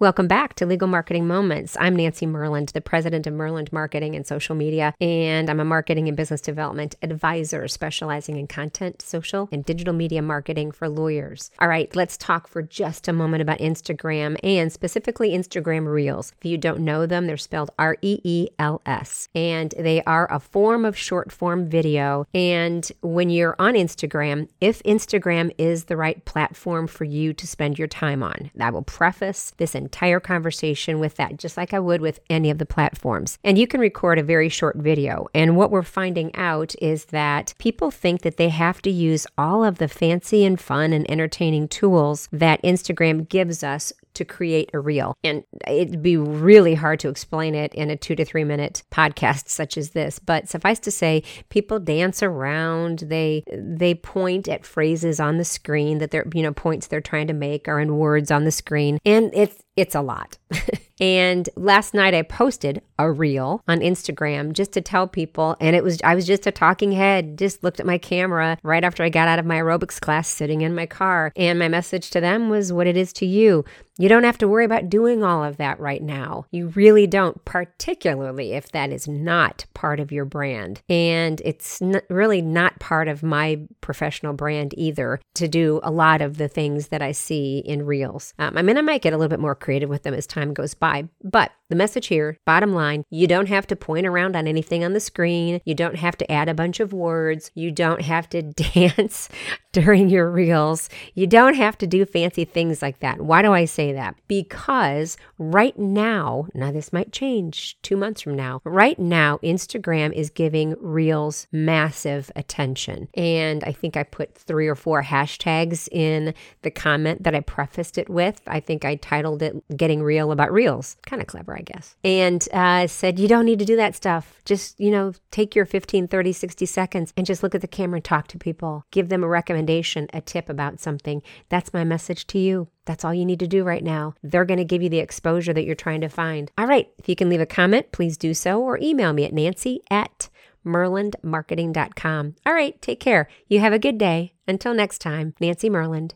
Welcome back to Legal Marketing Moments. I'm Nancy Myrland, the president of Myrland Marketing and Social Media, and I'm a marketing and business development advisor specializing in content, social, and digital media marketing for lawyers. All right, let's talk for just a moment about Instagram and specifically Instagram Reels. If you don't know them, they're spelled R E E L S, and they are a form of short form video. And when you're on Instagram, if Instagram is the right platform for you to spend your time on, I will preface this entire conversation with that, just like I would with any of the platforms. And you can record a very short video. And what we're finding out is that people think that they have to use all of the fancy and fun and entertaining tools that Instagram gives us to create a reel. And it'd be really hard to explain it in a two to three minute podcast such as this. But suffice to say, people dance around, they they point at phrases on the screen that they're, you know, points they're trying to make are in words on the screen. And it's it's a lot. and last night I posted a reel on Instagram just to tell people and it was I was just a talking head, just looked at my camera right after I got out of my aerobics class sitting in my car and my message to them was what it is to you. You don't have to worry about doing all of that right now. You really don't, particularly if that is not part of your brand. And it's really not part of my professional brand either to do a lot of the things that I see in Reels. Um, I mean, I might get a little bit more creative with them as time goes by, but the message here, bottom line, you don't have to point around on anything on the screen. You don't have to add a bunch of words. You don't have to dance during your reels. You don't have to do fancy things like that. Why do I say that? Because right now, now this might change two months from now, right now, Instagram is giving reels massive attention. And I think I put three or four hashtags in the comment that I prefaced it with. I think I titled it Getting Real About Reels. Kind of clever. I guess. And uh, said, you don't need to do that stuff. Just, you know, take your 15, 30, 60 seconds and just look at the camera and talk to people. Give them a recommendation, a tip about something. That's my message to you. That's all you need to do right now. They're going to give you the exposure that you're trying to find. All right. If you can leave a comment, please do so or email me at nancy at myrlandmarketing.com. All right. Take care. You have a good day. Until next time, Nancy Myrland.